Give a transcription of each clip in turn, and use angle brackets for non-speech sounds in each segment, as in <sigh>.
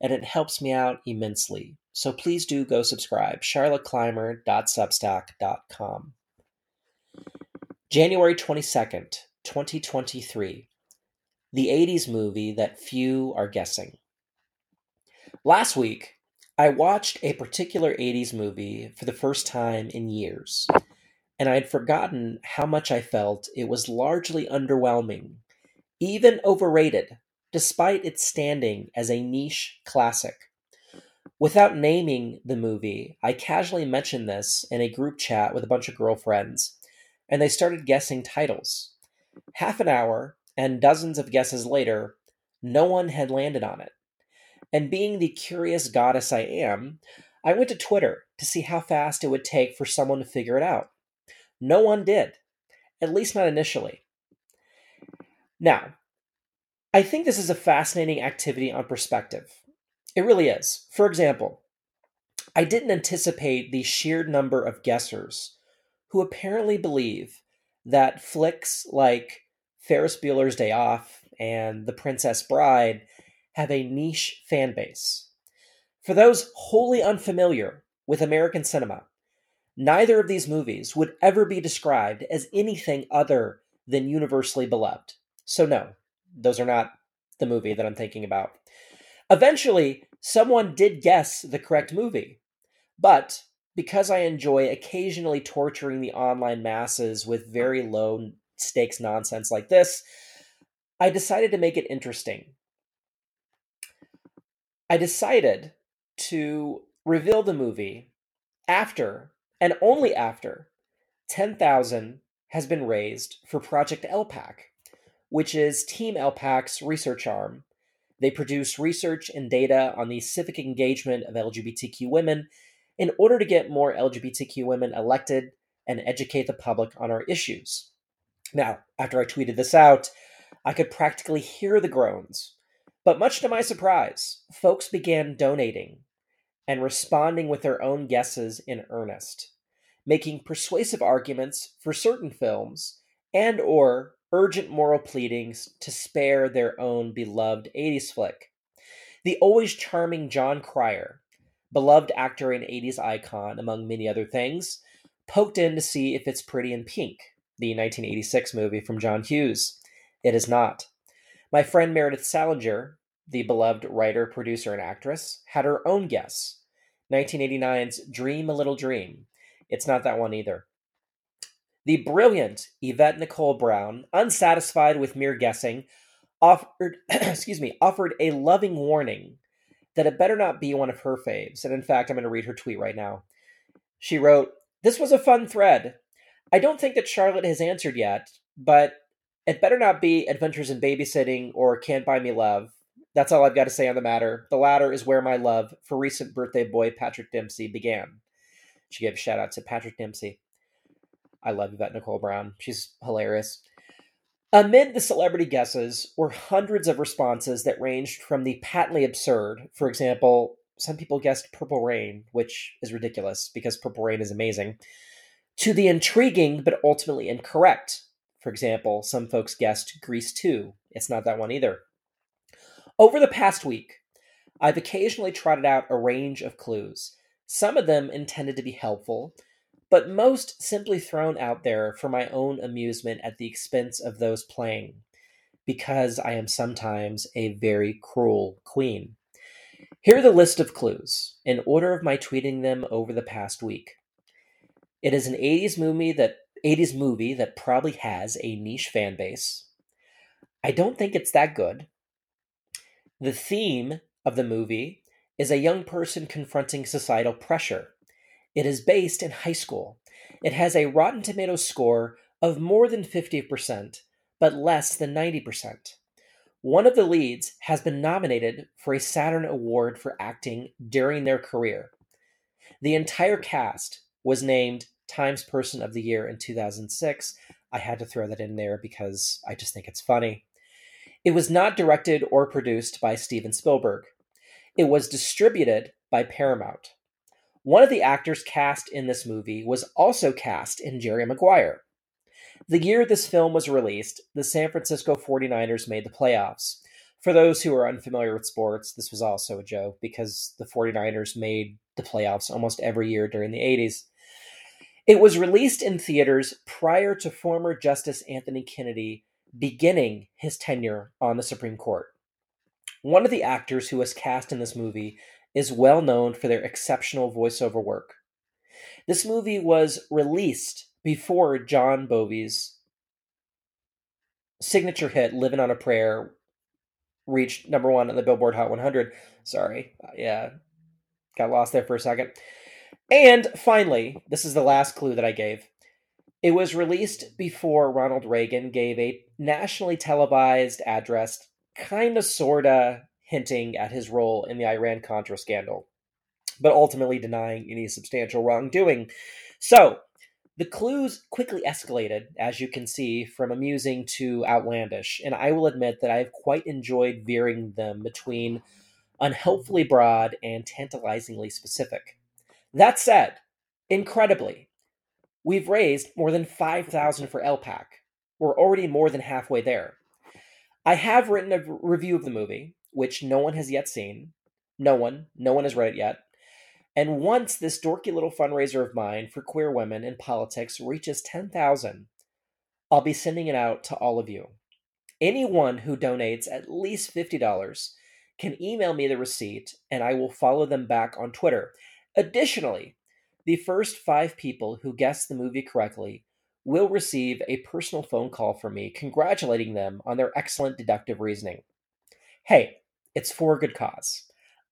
and it helps me out immensely. So please do go subscribe, charlotteclymer.substack.com. January 22nd, 2023. The 80s movie that few are guessing. Last week, I watched a particular 80s movie for the first time in years, and I had forgotten how much I felt it was largely underwhelming, even overrated, despite its standing as a niche classic. Without naming the movie, I casually mentioned this in a group chat with a bunch of girlfriends, and they started guessing titles. Half an hour and dozens of guesses later, no one had landed on it. And being the curious goddess I am, I went to Twitter to see how fast it would take for someone to figure it out. No one did, at least not initially. Now, I think this is a fascinating activity on perspective. It really is. For example, I didn't anticipate the sheer number of guessers who apparently believe that flicks like Ferris Bueller's Day Off and The Princess Bride have a niche fan base. For those wholly unfamiliar with American cinema, neither of these movies would ever be described as anything other than universally beloved. So, no, those are not the movie that I'm thinking about. Eventually, someone did guess the correct movie. But because I enjoy occasionally torturing the online masses with very low stakes nonsense like this, I decided to make it interesting. I decided to reveal the movie after and only after 10,000 has been raised for Project LPAC, which is Team LPAC's research arm they produce research and data on the civic engagement of LGBTQ women in order to get more LGBTQ women elected and educate the public on our issues. Now, after I tweeted this out, I could practically hear the groans. But much to my surprise, folks began donating and responding with their own guesses in earnest, making persuasive arguments for certain films and or urgent moral pleadings to spare their own beloved 80s flick. The always charming Jon Cryer, beloved actor and 80s icon, among many other things, poked in to see if it's Pretty in Pink, the 1986 movie from John Hughes. It is not. My friend Meredith Salenger, the beloved writer, producer, and actress, had her own guess 1989's Dream a Little Dream. It's not that one either. The brilliant Yvette Nicole Brown, unsatisfied with mere guessing, offered <clears throat> excuse me, offered a loving warning that it better not be one of her faves. And in fact, I'm going to read her tweet right now. She wrote, "This was a fun thread. I don't think that Charlotte has answered yet, but it better not be Adventures in Babysitting or Can't Buy Me Love. That's all I've got to say on the matter. The latter is where my love for recent birthday boy Patrick Dempsey began." She gave a shout out to Patrick Dempsey. I love Yvette Nicole Brown. She's hilarious. Amid the celebrity guesses were hundreds of responses that ranged from the patently absurd, for example, some people guessed Purple Rain, which is ridiculous because Purple Rain is amazing, to the intriguing but ultimately incorrect. For example, some folks guessed Grease 2. It's not that one either. Over the past week, I've occasionally trotted out a range of clues, some of them intended to be helpful, but most simply thrown out there for my own amusement at the expense of those playing, because I am sometimes a very cruel queen. Here are the list of clues, in order of my tweeting them over the past week. It is an 80s movie that 80s movie that probably has a niche fan base. I don't think it's that good. The theme of the movie is a young person confronting societal pressure it is based in high school. It has a Rotten Tomatoes score of more than 50%, but less than 90%. One of the leads has been nominated for a Saturn Award for acting during their career. The entire cast was named Times Person of the Year in 2006. I had to throw that in there because I just think it's funny. It was not directed or produced by Steven Spielberg. It was distributed by Paramount. One of the actors cast in this movie was also cast in Jerry Maguire. The year this film was released, the San Francisco 49ers made the playoffs. For those who are unfamiliar with sports, this was also a joke because the 49ers made the playoffs almost every year during the 80s. It was released in theaters prior to former Justice Anthony Kennedy beginning his tenure on the Supreme Court. One of the actors who was cast in this movie is well known for their exceptional voiceover work. This movie was released before Bon Jovi's signature hit Living on a Prayer reached number one on the Billboard Hot 100. Sorry. Uh, yeah. Got lost there for a second. And finally, this is the last clue that I gave. It was released before Ronald Reagan gave a nationally televised address, kind of, sort of hinting at his role in the Iran Contra scandal, but ultimately denying any substantial wrongdoing. So, the clues quickly escalated, as you can see, from amusing to outlandish, and I will admit that I have quite enjoyed veering them between unhelpfully broad and tantalizingly specific. That said, incredibly, we've raised more than 5000 for LPAC. We're already more than halfway there. I have written a review of the movie, which no one has yet seen. No one, no one has read it yet. And once this dorky little fundraiser of mine for queer women in politics reaches 10,000, I'll be sending it out to all of you. Anyone who donates at least $50 can email me the receipt and I will follow them back on Twitter. Additionally, the first five people who guess the movie correctly will receive a personal phone call from me congratulating them on their excellent deductive reasoning. Hey, it's for a good cause.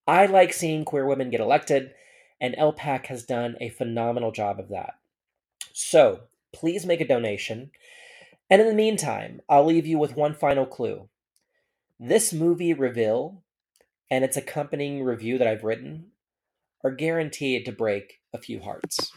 I like seeing queer women get elected, and LPAC has done a phenomenal job of that. So please make a donation. And in the meantime, I'll leave you with one final clue. This movie reveal and its accompanying review that I've written are guaranteed to break a few hearts.